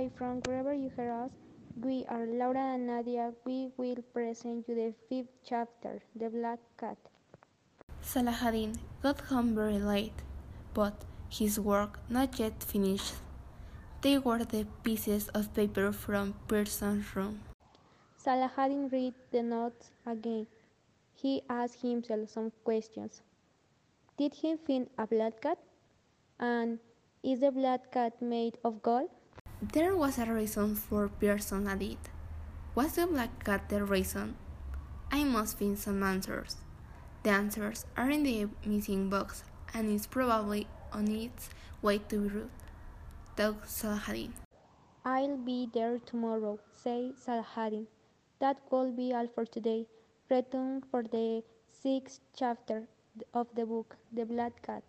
you hear us? We are Laura and Nadia. We will present you the fifth chapter, The Black Cat. Saladin got home very late, but his work not yet finished. They were the pieces of paper from Pearson's room. Saladin read the notes again. He asked himself some questions. Did he find a black cat? And is the black cat made of gold? There was a reason for Pearson it. Was the black cat the reason? I must find some answers. The answers are in the missing box and is probably on its way to Beirut. Thought Saladin. I'll be there tomorrow, said Saladin. That will be all for today. Return for the sixth chapter of the book, The Black Cat.